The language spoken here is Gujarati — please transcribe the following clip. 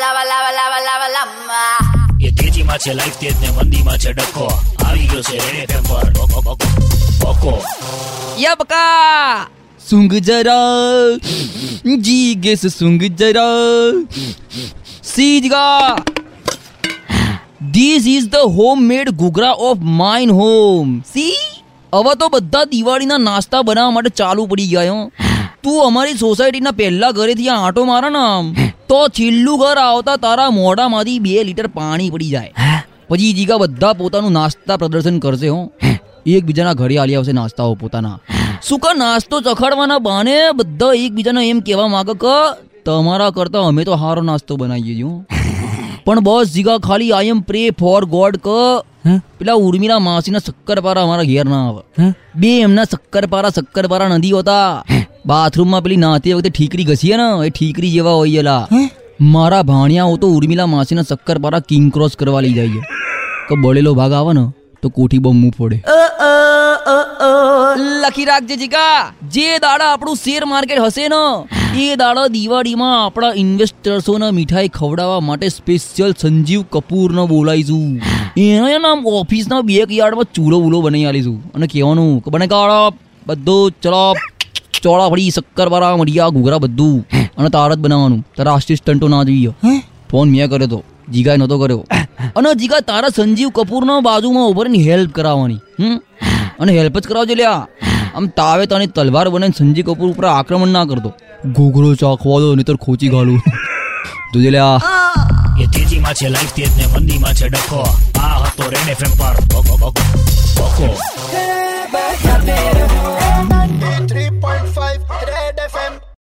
Lava, લાવા લાવા લાવા lava. એ તેજીમાં છે લાઈફ તેજ ને મંદીમાં છે ડખો. આવી ગયો છે રેડે બકો ઓકો ઓકો યા બકા સુંગ જરા. જી ગેસ સુંગ જરા. સીજગા this is the home made ghughra of mine home C? હવે તો બધા દિવાળીના નાસ્તા બનાવવા માટે ચાલુ પડી ગયા હો તું અમારી સોસાયટીના પહેલા ઘરેથી આંટો મારે ને આમ તો છેલ્લું ઘર આવતા તારા મોઢામાંથી બે લીટર પાણી પડી જાય. પછી જીગા બધા પોતાનું નાસ્તા પ્રદર્શન કરશે હો. એકબીજાના ઘરે આલી આવશે નાસ્તાઓ પોતાના. શું કા નાસ્તો ચખાડવાના બહાને બધા એકબીજાને એમ કહેવા માંગે કે તમારા કરતા અમે તો સારો નાસ્તો બનાવીએ છીએ પણ બસ જીગા ખાલી આઈ એમ પ્રે ફોર ગોડ ક પેલા ઉર્મિલા માસીના શક્કરપારા અમારા ઘેર ના આવે. બે એમના શક્કરપારા શક્કરપારા નથી હોતા. બાથરૂમમાં પેલી નાતી વખતે ઠીકરી ઘસીએ ને એ ઠીકરી જેવા હોય એલા મારા ભાણિયાઓ તો ઉર્મિલા માસીના શક્કરપારા કિંગ ક્રોસ કરવા લઈ જાય કે બળેલો ભાગ આવે ને તો કોઠી બમ્મું પડે. લખી રાખજે જીગા. જે દાડા આપણું શેર માર્કેટ હશે ને એ દાડા દિવાળીમાં આપણા ઇન્વેસ્ટર્સોને મીઠાઈ ખવડાવવા માટે સ્પેશિયલ સંજીવ કપૂરનો બોલાવીશું એને નામ ઓફિસના બેક યાર્ડમાં ચૂલો વૂલો બનાવી આલીશું અને કહેવાનું બને કાળા બધું ચલો ચોળા ફળી શક્કરવાળા મડિયા ઘૂઘરા બધું. અને તાર જ બનાવવાનું. તારા આસિસ્ટન્ટો ના જોઈએ. ફોન મેં કર્યો તો. જીગાએ નહોતો કર્યો. અને જીગા તારા સંજીવ કપૂરનો બાજુમાં ઉભરીને હેલ્પ કરાવવાની. હમ? અને હેલ્પ જ કરાવજો લ્યા. આમ તાવે તને તલવાર બને સંજીવ કપૂર ઉપર આક્રમણ ના કરતો. ઘૂઘરો ચાખવા દો નહીતર ખોચી ગાલું તુજે લ્યા. એ તેજીમાં છે લાઈફ તેજ ને મંદીમાં છે ડખો. આ હતો રેડ એફએમ પર. બકો બકો બકો